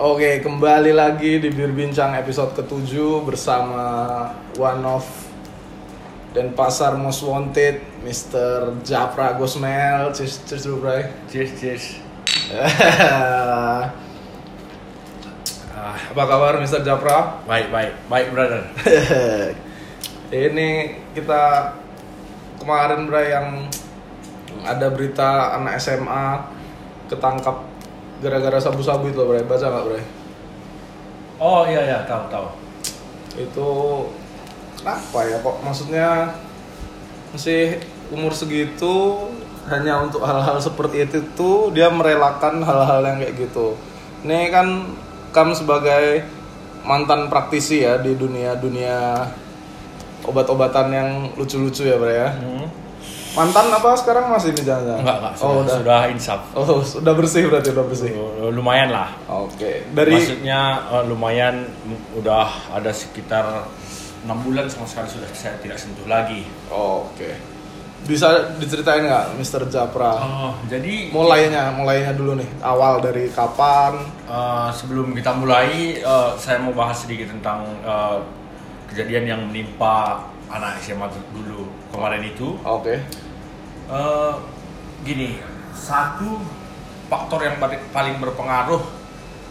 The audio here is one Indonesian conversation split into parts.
Oke, kembali lagi di Bir Bincang episode ke-7 bersama one of dan pasar most wanted Mr. Japra Gosmel. Cheers, cheers dulu, Bray. Cheers, cheers. Ah, Apa kabar Mr. Japra? Baik, baik, baik, brother. Ini kita kemarin Bray yang ada berita anak SMA ketangkap gara-gara sabu-sabu itu Bray. Baca nggak Bray? Oh iya iya, tahu tahu. itu kenapa ya kok maksudnya masih umur segitu hanya untuk hal-hal seperti itu tuh dia merelakan hal-hal yang kayak gitu ini kan kamu sebagai mantan praktisi ya di dunia dunia obat-obatan yang lucu-lucu ya bre ya Hmm. Mantan apa sekarang masih di jangan Enggak, enggak, sudah, oh udah sudah insaf. oh sudah bersih berarti udah bersih Uh, Lumayan lah. oke dari Maksudnya uh, lumayan udah ada sekitar enam bulan sama sekali sudah saya tidak sentuh lagi. oh, oke bisa diceritain nggak Mr. Japra Oh, jadi mulainya mulainya dulu nih awal dari kapan uh, sebelum kita mulai, uh, saya mau bahas sedikit tentang uh, kejadian yang menimpa anak SMA dulu kemarin itu. oke Eh, gini, satu faktor yang paling- berpengaruh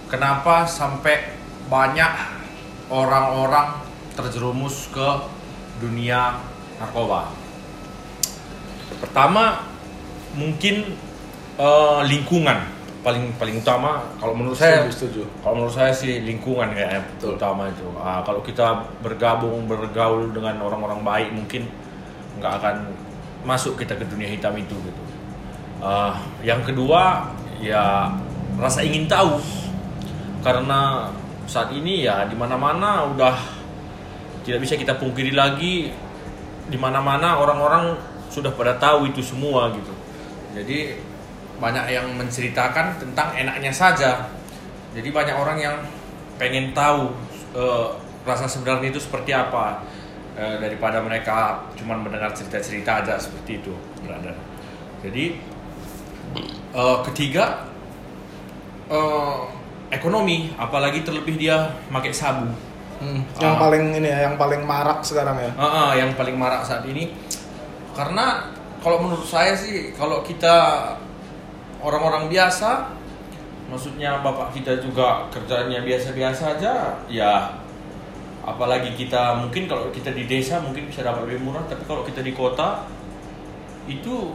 kenapa sampai banyak orang-orang terjerumus ke dunia narkoba. Pertama, mungkin eh, lingkungan paling paling utama kalau menurut saya setuju setuju kalau menurut saya sih lingkungan kayaknya Betul. utama itu. Ah, kalau kita bergabung bergaul dengan orang-orang baik mungkin nggak akan masuk kita ke dunia hitam itu gitu. Ah, yang kedua ya rasa ingin tahu karena saat ini ya di mana-mana udah tidak bisa kita pungkiri lagi di mana-mana orang-orang sudah pada tahu itu semua gitu. Jadi banyak yang menceritakan tentang enaknya saja. Jadi banyak orang yang pengen tahu eh, rasa sebenarnya itu seperti apa eh, daripada mereka cuma mendengar cerita-cerita aja seperti itu, brother. Jadi eh, ketiga eh, ekonomi, apalagi terlebih dia pakai sabu. Hmm, yang Ah. paling ini ya yang paling marak sekarang ya Ah, ah, yang paling marak saat ini karena kalau menurut saya sih kalau kita orang-orang biasa maksudnya bapak kita juga kerjanya biasa-biasa aja ya apalagi kita mungkin kalau kita di desa mungkin bisa dapat lebih murah tapi kalau kita di kota itu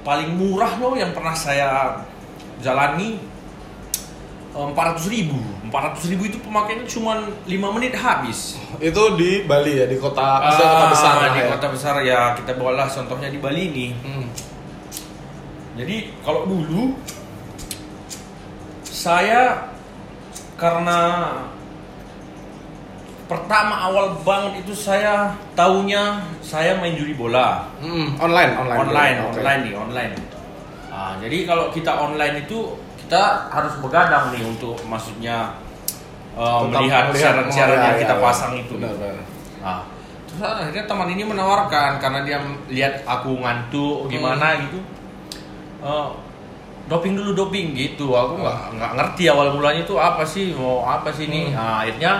paling murah loh yang pernah saya jalani empat ratus ribu empat ratus ribu itu pemakaiannya cuma 5 menit habis itu di Bali ya di kota maksudnya kota Ah, besar di ya. kota besar ya kita bawalah contohnya di Bali ini. Hmm. Jadi kalau dulu saya karena pertama awal banget itu saya taunya saya main judi bola Hmm, online online online Oke. online nih online. Ah, jadi kalau kita online itu kita harus begadang nih untuk maksudnya Tetap melihat siaran-siaran oh, yang ya, kita ya. pasang itu. Benar, benar. Nah, terus akhirnya teman ini menawarkan karena dia lihat aku ngantuk gimana Hmm. gitu. Eh, doping dulu doping gitu. Aku nggak nggak ngerti awal mulanya itu apa sih mau apa sih ini. Hmm. Nah, akhirnya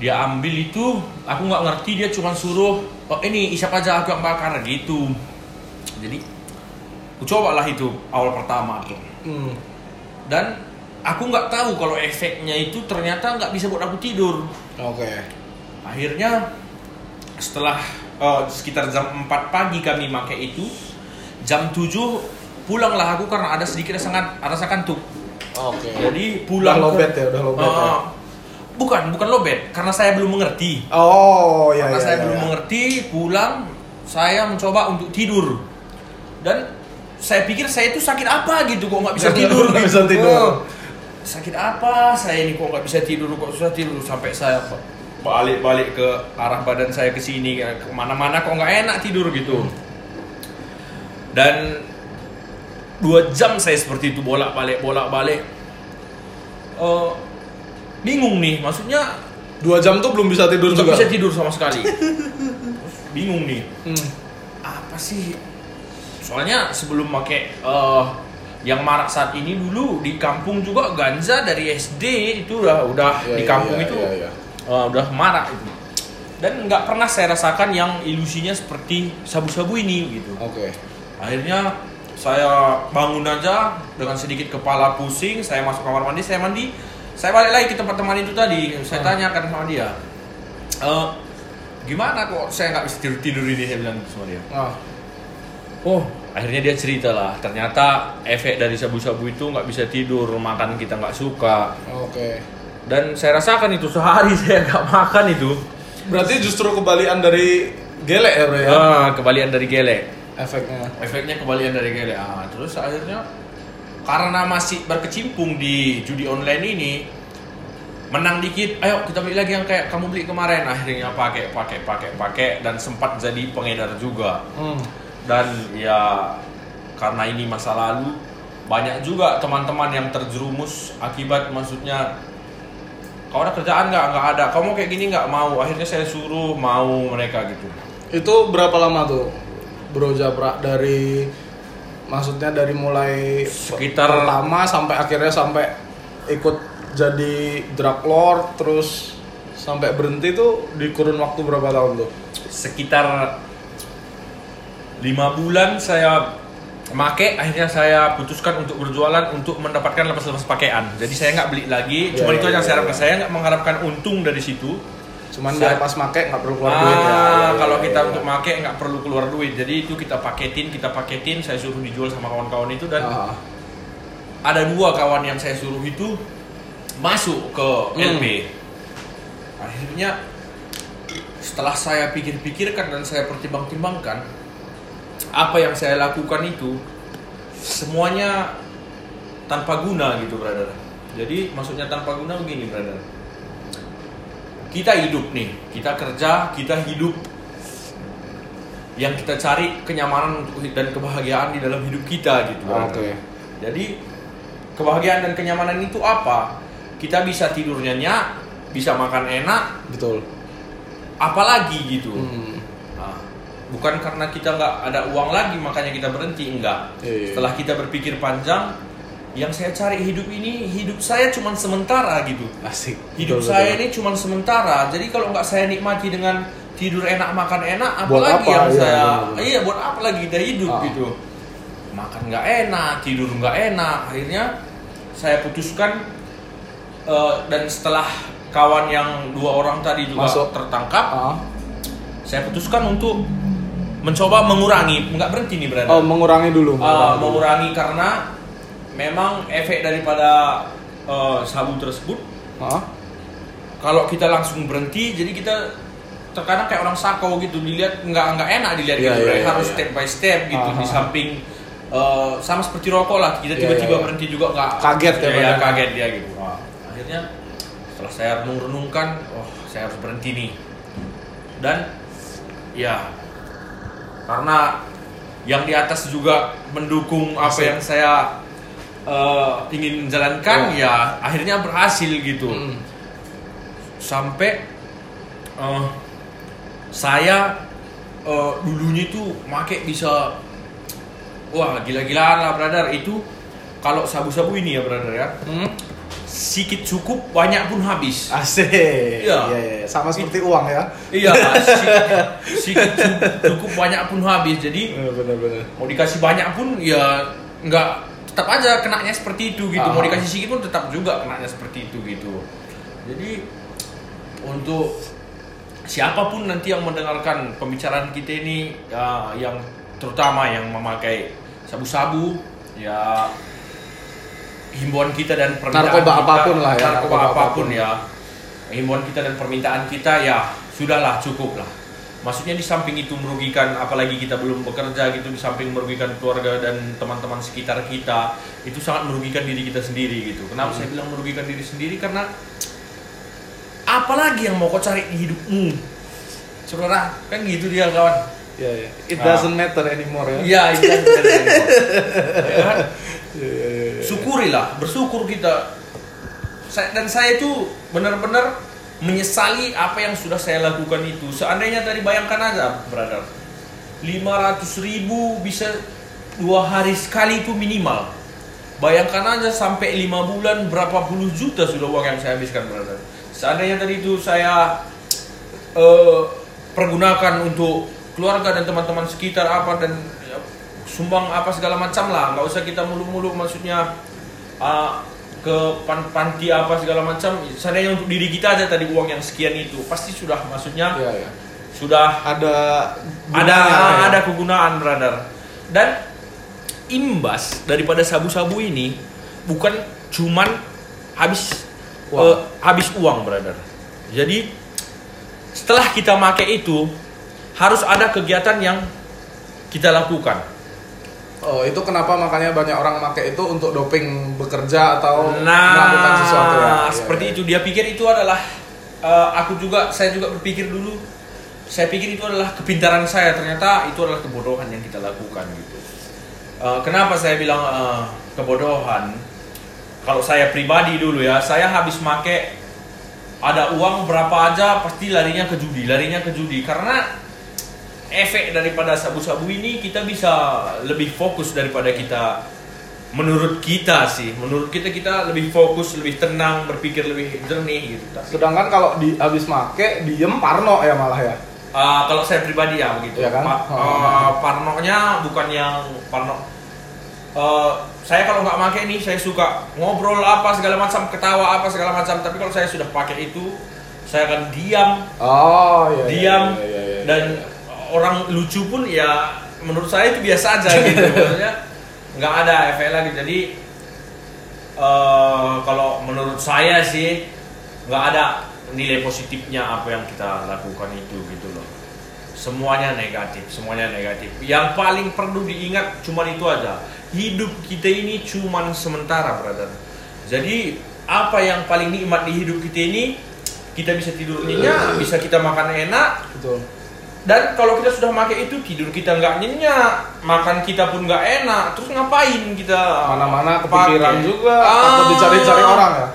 dia ambil itu, aku nggak ngerti dia cuma suruh oh, ini isap aja aku yang bakar gitu. Jadi aku cobalah itu awal pertama tuh Hmm. dan aku nggak tahu kalau efeknya itu ternyata nggak bisa buat aku tidur Oke. akhirnya setelah eh, sekitar jam 4 pagi kami pakai itu jam 7 pulanglah aku karena ada sedikit rasa, rasa kantuk Oke. jadi Udah pulang ke- lobet ya, udah lobet ya. Bukan bukan lobet karena saya belum mengerti Oh, ya karena ya. saya ya, belum ya. mengerti pulang saya mencoba untuk tidur dan saya pikir saya itu sakit apa gitu kok nggak bisa tidur Nggak bisa tidur. Oh, sakit apa saya ini kok nggak bisa tidur kok susah tidur sampai saya balik-balik ke arah badan saya ke sini ke mana-mana kok nggak enak tidur gitu dan dua jam saya seperti itu bolak-balik bolak-balik Eh, bingung nih maksudnya Dua jam tuh belum bisa tidur juga. bisa tidur sama sekali Terus bingung nih Hmm. apa sih soalnya sebelum pakai eh, yang marak saat ini dulu di kampung juga ganja dari SD itu udah udah Iya, di iya, kampung iya, itu iya, iya. uh, udah marak itu dan nggak pernah saya rasakan yang ilusinya seperti sabu-sabu ini gitu Oke. akhirnya saya bangun aja dengan sedikit kepala pusing saya masuk kamar mandi saya mandi saya balik lagi ke tempat teman itu tadi. Saya Hmm. tanyakan sama dia. "Eh, gimana kok saya nggak bisa tidur tidur ini? Saya bilang sama dia. Nah, oh akhirnya dia cerita lah. Ternyata efek dari sabu-sabu itu nggak bisa tidur. Makan kita nggak suka. Oke. dan saya rasakan itu sehari saya nggak makan itu. Berarti justru kebalikan dari gelek ya, bro ya? ah, kebalian dari gelek. Efeknya. efeknya kembalian dari gele ah terus akhirnya karena masih berkecimpung di judi online ini menang dikit ayo kita beli lagi yang kayak kamu beli kemarin. Akhirnya pakai pakai pakai pakai dan sempat jadi pengedar juga. Hmm. dan ya karena ini masa lalu banyak juga teman-teman yang terjerumus akibat maksudnya kau ada kerjaan nggak? Nggak ada. Kamu kayak gini nggak? Mau. Akhirnya saya suruh mau mereka gitu. Itu berapa lama tuh, Bro Japra dari maksudnya dari mulai Sekitar- pertama sampai akhirnya sampai ikut jadi drug lord terus sampai berhenti tuh di kurun waktu berapa tahun tuh? sekitar lima bulan saya make akhirnya saya putuskan untuk berjualan untuk mendapatkan lepas-lepas pakaian jadi saya nggak beli lagi Iya, cuma iya, itu aja yang iya, saya harapkan iya. saya nggak mengharapkan untung dari situ Cuman Saat- biar pas make nggak perlu keluar ah, duit ya. Ya, ya, kalau ya, kita ya. untuk make nggak perlu keluar duit jadi itu kita paketin kita paketin saya suruh dijual sama kawan-kawan itu dan Ah, ada dua kawan yang saya suruh itu masuk ke Hmm. LP. Akhirnya setelah saya pikir-pikirkan dan saya pertimbang-timbangkan apa yang saya lakukan itu semuanya tanpa guna gitu, brother. Jadi maksudnya tanpa guna begini, brother. Kita hidup nih, kita kerja, kita hidup yang kita cari kenyamanan untuk dan kebahagiaan di dalam hidup kita gitu. Ah. Oke. Jadi kebahagiaan dan kenyamanan itu apa? Kita bisa tidur nyenyak, bisa makan enak, Betul. apalagi gitu. Hmm. Nah, bukan karena kita nggak ada uang lagi makanya kita berhenti, enggak. Iya, iya. Setelah kita berpikir panjang, yang saya cari hidup ini hidup saya cuma sementara gitu. Asik. Hidup Betul, saya betul. ini cuma sementara. Jadi kalau nggak saya nikmati dengan tidur enak, makan enak, apalagi apa? yang Iya, saya benar-benar. iya buat apa lagi kita hidup Ah. gitu. Makan nggak enak, tidur nggak enak. Akhirnya saya putuskan eh, dan setelah kawan yang dua orang tadi juga Masuk. tertangkap, Ah. saya putuskan untuk mencoba mengurangi, nggak berhenti nih berada. Oh, mengurangi dulu. Uh, mengurangi dulu. mengurangi karena memang efek daripada uh, sabu tersebut Ah. kalau kita langsung berhenti jadi kita terkadang kayak orang sakau gitu dilihat nggak nggak enak dilihat Iya, gitu iya, Bre. iya, harus iya. step by step gitu Ah, di ah. samping uh, sama seperti rokok lah kita Iya, tiba-tiba iya, iya. berhenti juga nggak Kaget ya, ya, ya, kaget dia gitu Wah, akhirnya setelah saya renung-renungkan oh saya harus berhenti nih dan ya karena yang di atas juga mendukung apa Asik. yang saya uh, ingin jalankan ya akhirnya berhasil gitu Hmm. sampai eh, saya eh, dulunya itu make bisa wah gila-gilaan lah brother itu kalau sabu-sabu ini ya brother ya Hmm. sedikit cukup banyak pun habis Asik. Iya. Iya, iya. Sama seperti uang ya. iya sedikit, sedikit cu- cukup banyak pun habis jadi Iya, Benar-benar. mau dikasih banyak pun ya nggak tetap aja kenanya seperti itu gitu mau Ah. dikasih sedikit pun tetap juga kenanya seperti itu gitu jadi untuk siapa pun nanti yang mendengarkan pembicaraan kita ini ya, yang terutama yang memakai sabu-sabu ya himbauan kita dan permintaan Narkoba kita, apa pun lah ya, narkoba, narkoba apa pun apa pun. ya himbauan kita dan permintaan kita ya sudahlah cukup lah maksudnya di samping itu merugikan apalagi kita belum bekerja gitu di samping merugikan keluarga dan teman-teman sekitar kita itu sangat merugikan diri kita sendiri gitu kenapa Hmm. saya bilang merugikan diri sendiri karena apalagi yang mau kau cari di hidupmu saudara kan gitu dia kawan Iya, iya. It Ah. doesn't matter anymore ya. iya itu kan benar, ya kan? Iya, iya, iya. syukurilah bersyukur kita Saya- dan saya itu benar-benar menyesali apa yang sudah saya lakukan itu. Seandainya tadi bayangkan aja brother. 500 ribu bisa dua hari sekali itu minimal. Bayangkan aja sampai lima bulan berapa puluh juta sudah uang yang saya habiskan brother. Seandainya tadi itu saya eh, pergunakan untuk keluarga dan teman-teman sekitar apa dan ya, sumbang apa segala macam lah, nggak usah kita mulu-mulu maksudnya eh, ke pan- panti apa segala macam. Seandainya untuk diri kita aja tadi uang yang sekian itu pasti sudah maksudnya Iya, iya. sudah Ada ada ya. ada kegunaan brother dan imbas daripada sabu-sabu ini bukan cuman habis Uang. eh, habis uang brother jadi setelah kita pakai itu harus ada kegiatan yang kita lakukan Oh, itu kenapa makanya banyak orang pakai itu untuk doping bekerja atau nah melakukan sesuatu ya. Iya, seperti iya. itu. Dia pikir itu adalah eh, aku juga saya juga berpikir dulu. Saya pikir itu adalah kepintaran saya. Ternyata itu adalah kebodohan yang kita lakukan gitu. Eh, kenapa saya bilang eh, kebodohan? Kalau saya pribadi dulu ya saya habis make ada uang berapa aja pasti larinya ke judi larinya ke judi. Karena efek daripada sabu-sabu ini kita bisa lebih fokus daripada kita menurut kita sih menurut kita kita lebih fokus lebih tenang berpikir lebih jernih gitu Sedangkan kalau di habis make diem parno ya malah ya. uh, kalau saya pribadi ya begitu Iya kan? Pa- uh, parnonya bukan yang parno Uh, saya kalau nggak pakai ini saya suka ngobrol apa segala macam ketawa apa segala macam tapi kalau saya sudah pakai itu saya akan diam Oh iya. iya, diam iya, iya, iya, dan iya. Orang lucu pun ya menurut saya itu biasa aja gitu. Maksudnya nggak ada efek lagi. Jadi eh, kalau menurut saya sih nggak ada nilai positifnya apa yang kita lakukan itu gitu loh. Semuanya negatif semuanya negatif. Yang paling perlu diingat cuman itu aja. Hidup kita ini cuman sementara brother. Jadi apa yang paling nikmat di hidup kita ini kita bisa tidur nyenyak bisa kita makan enak Betul. Dan kalau kita sudah pakai itu tidur kita nggak nyenyak, makan kita pun nggak enak, terus ngapain kita? Mana-mana kepikiran juga Ah. takut dicari-cari orang ya.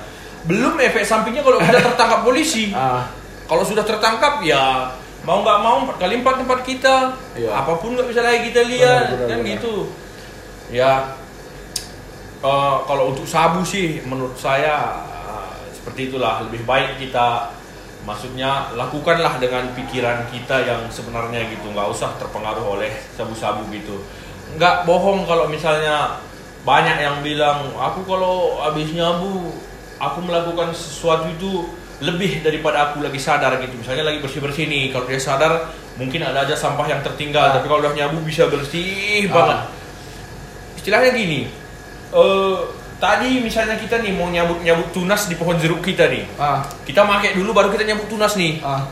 Belum efek sampingnya kalau kita tertangkap polisi. Ah, Kalau sudah tertangkap ya mau nggak mau empat kali empat tempat kita, Iya. apa pun nggak bisa lagi kita lihat, Benar, benar, kan benar. gitu. Ya eh, kalau untuk sabu sih menurut saya eh, seperti itulah lebih baik kita maksudnya lakukanlah dengan pikiran kita yang sebenarnya gitu. Nggak usah terpengaruh oleh sabu-sabu gitu. Nggak bohong kalau misalnya banyak yang bilang aku kalau habis nyabu aku melakukan sesuatu itu lebih daripada aku lagi sadar gitu. Misalnya lagi bersih bersih nih kalau dia sadar mungkin ada aja sampah yang tertinggal. Ah. tapi kalau udah nyabu bisa bersih Ah. banget. Istilahnya gini eh tadi misalnya kita nih mau nyabut nyabut tunas di pohon jeruk kita nih ah, kita pakai dulu baru kita nyabut tunas nih ah.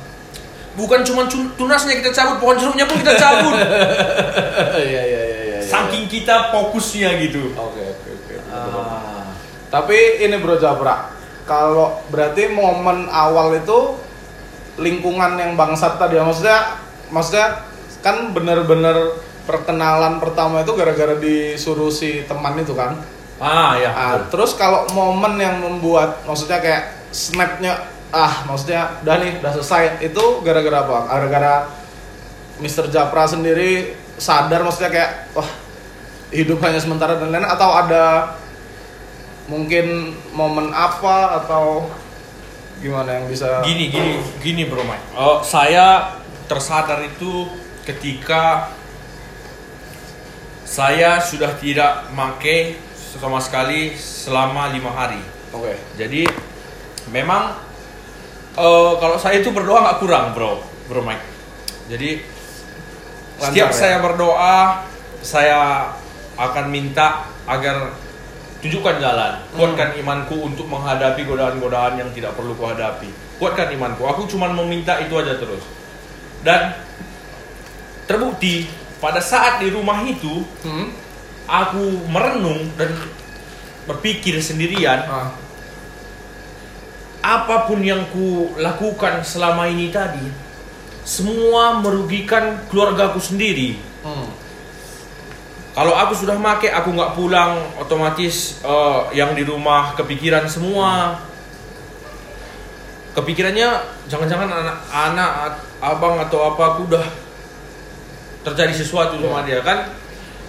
bukan cuma tunasnya kita cabut pohon jeruknya pun kita cabut Iya iya iya saking kita fokusnya gitu Oke oke oke. Ah. Tapi ini Bro Jabra, kalau berarti momen awal itu lingkungan yang bangsat tadi ya maksudnya maksudnya kan bener-bener perkenalan pertama itu gara-gara disuruh si teman itu kan. Ah ya Ah, terus kalau momen yang membuat maksudnya kayak snapnya ah maksudnya udah nih udah selesai itu gara-gara apa? Gara-gara Mr. Japra sendiri sadar maksudnya kayak wah hidup hanya sementara dan lain atau ada mungkin momen apa atau gimana yang bisa gini gini gini bro Mike Oh, saya tersadar itu ketika saya sudah tidak make sama sekali selama lima hari. Oke. Jadi memang eh, kalau saya itu berdoa nggak kurang bro bro Mike. Jadi Lancar setiap ya? saya berdoa saya akan minta agar tunjukkan jalan. Hmm. kuatkan imanku untuk menghadapi godaan-godaan yang tidak perlu kuhadapi. Kuatkan imanku. Aku cuma meminta itu aja terus. Dan terbukti pada saat di rumah itu hmm? Aku merenung dan berpikir sendirian ah, apa pun yang ku lakukan selama ini tadi semua merugikan keluargaku sendiri. Hmm. kalau aku sudah make aku nggak pulang otomatis eh, yang di rumah kepikiran semua. Kepikirannya jangan-jangan anak anak abang atau apa aku udah terjadi sesuatu sama dia kan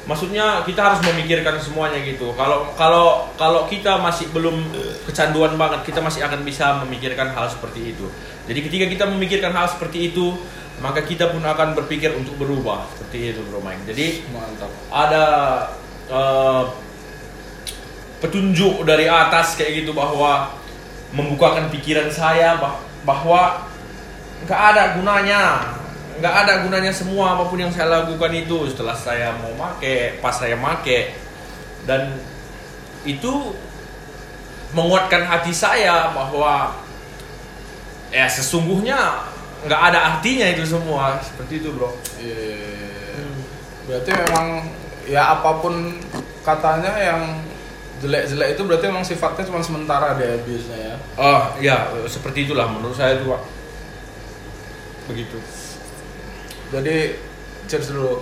maksudnya kita harus memikirkan semuanya gitu. Kalau kalau kalau kita masih belum kecanduan banget kita masih akan bisa memikirkan hal seperti itu. Jadi ketika kita memikirkan hal seperti itu maka kita pun akan berpikir untuk berubah. Seperti itu bro Mike jadi Mantap. ada eh, petunjuk dari atas kayak gitu bahwa membukakan pikiran saya bah- bahwa nggak ada gunanya nggak ada gunanya semua apa pun yang saya lakukan itu setelah saya mau make pas saya make. Dan itu menguatkan hati saya bahwa ya sesungguhnya nggak ada artinya itu semua. Seperti itu bro. Iya. Berarti memang ya apa pun katanya yang jelek-jelek itu berarti memang sifatnya cuma sementara deh abuse-nya ya. Oh ya seperti itulah menurut saya itu pak. Begitu Jadi cheers dulu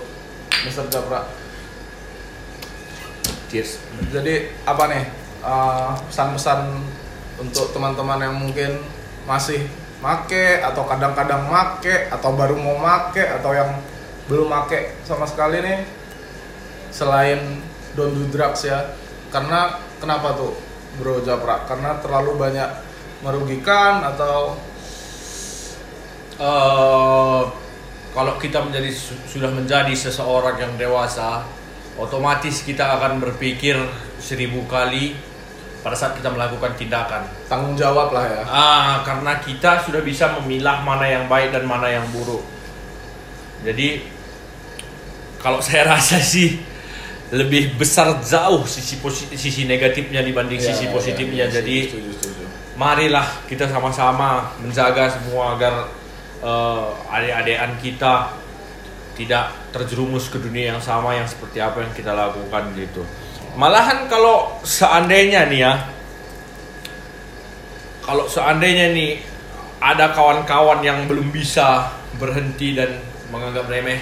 Mr. Japra. cheers Jadi apa nih eh, pesan-pesan untuk teman-teman yang mungkin masih make atau kadang-kadang make atau baru mau make atau yang belum make sama sekali nih selain don't do drugs ya karena kenapa tuh bro Japra karena terlalu banyak merugikan atau Eh, kalau kita menjadi su- sudah menjadi seseorang yang dewasa, otomatis kita akan berpikir seribu kali pada saat kita melakukan tindakan. tanggung jawab lah ya Ah, karena kita sudah bisa memilah mana yang baik dan mana yang buruk. Jadi kalau saya rasa sih lebih besar jauh sisi sisi negatifnya dibanding Ya, sisi ya, positifnya. ya, Jadi setuju, setuju. marilah kita sama-sama menjaga semua agar eh, adik-adikan kita tidak terjerumus ke dunia yang sama yang seperti apa yang kita lakukan gitu. Malahan kalau seandainya nih ya, kalau seandainya nih ada kawan-kawan yang belum bisa berhenti dan menganggap remeh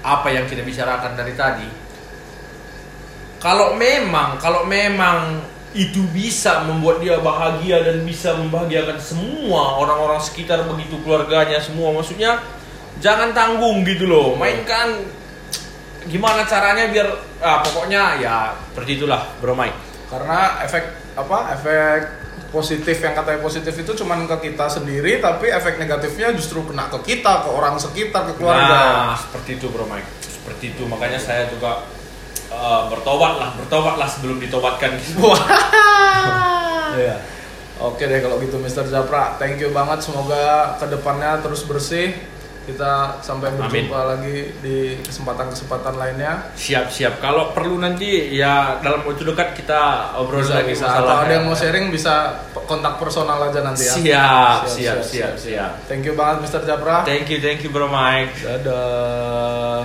apa yang kita bicarakan dari tadi, kalau memang kalau memang itu bisa membuat dia bahagia dan bisa membahagiakan semua orang-orang sekitar begitu keluarganya semua. Maksudnya jangan tanggung gitu loh. Mainkan gimana caranya biar ah, pokoknya ya seperti itulah bro Mike karena efek apa efek positif yang katanya positif itu cuman ke kita sendiri tapi efek negatifnya justru kena ke kita ke orang sekitar ke keluarga. Nah seperti itu bro Mike seperti itu. Makanya saya juga eh, bertobat lah bertobat lah sebelum ditobatkan Wah. Iya. Oke deh kalau gitu Mr. Japra, thank you banget. Semoga ke depannya terus bersih. Kita sampai Amin. berjumpa lagi di kesempatan-kesempatan lainnya. siap-siap kalau perlu nanti ya dalam waktu dekat kita obrol Bisa, lagi bisa. Atau ada yang mau sharing bisa kontak personal aja nanti ya. Siap, siap, siap, siap. Thank you banget Mr. Japra. Thank you, thank you bro Mike. Dadah.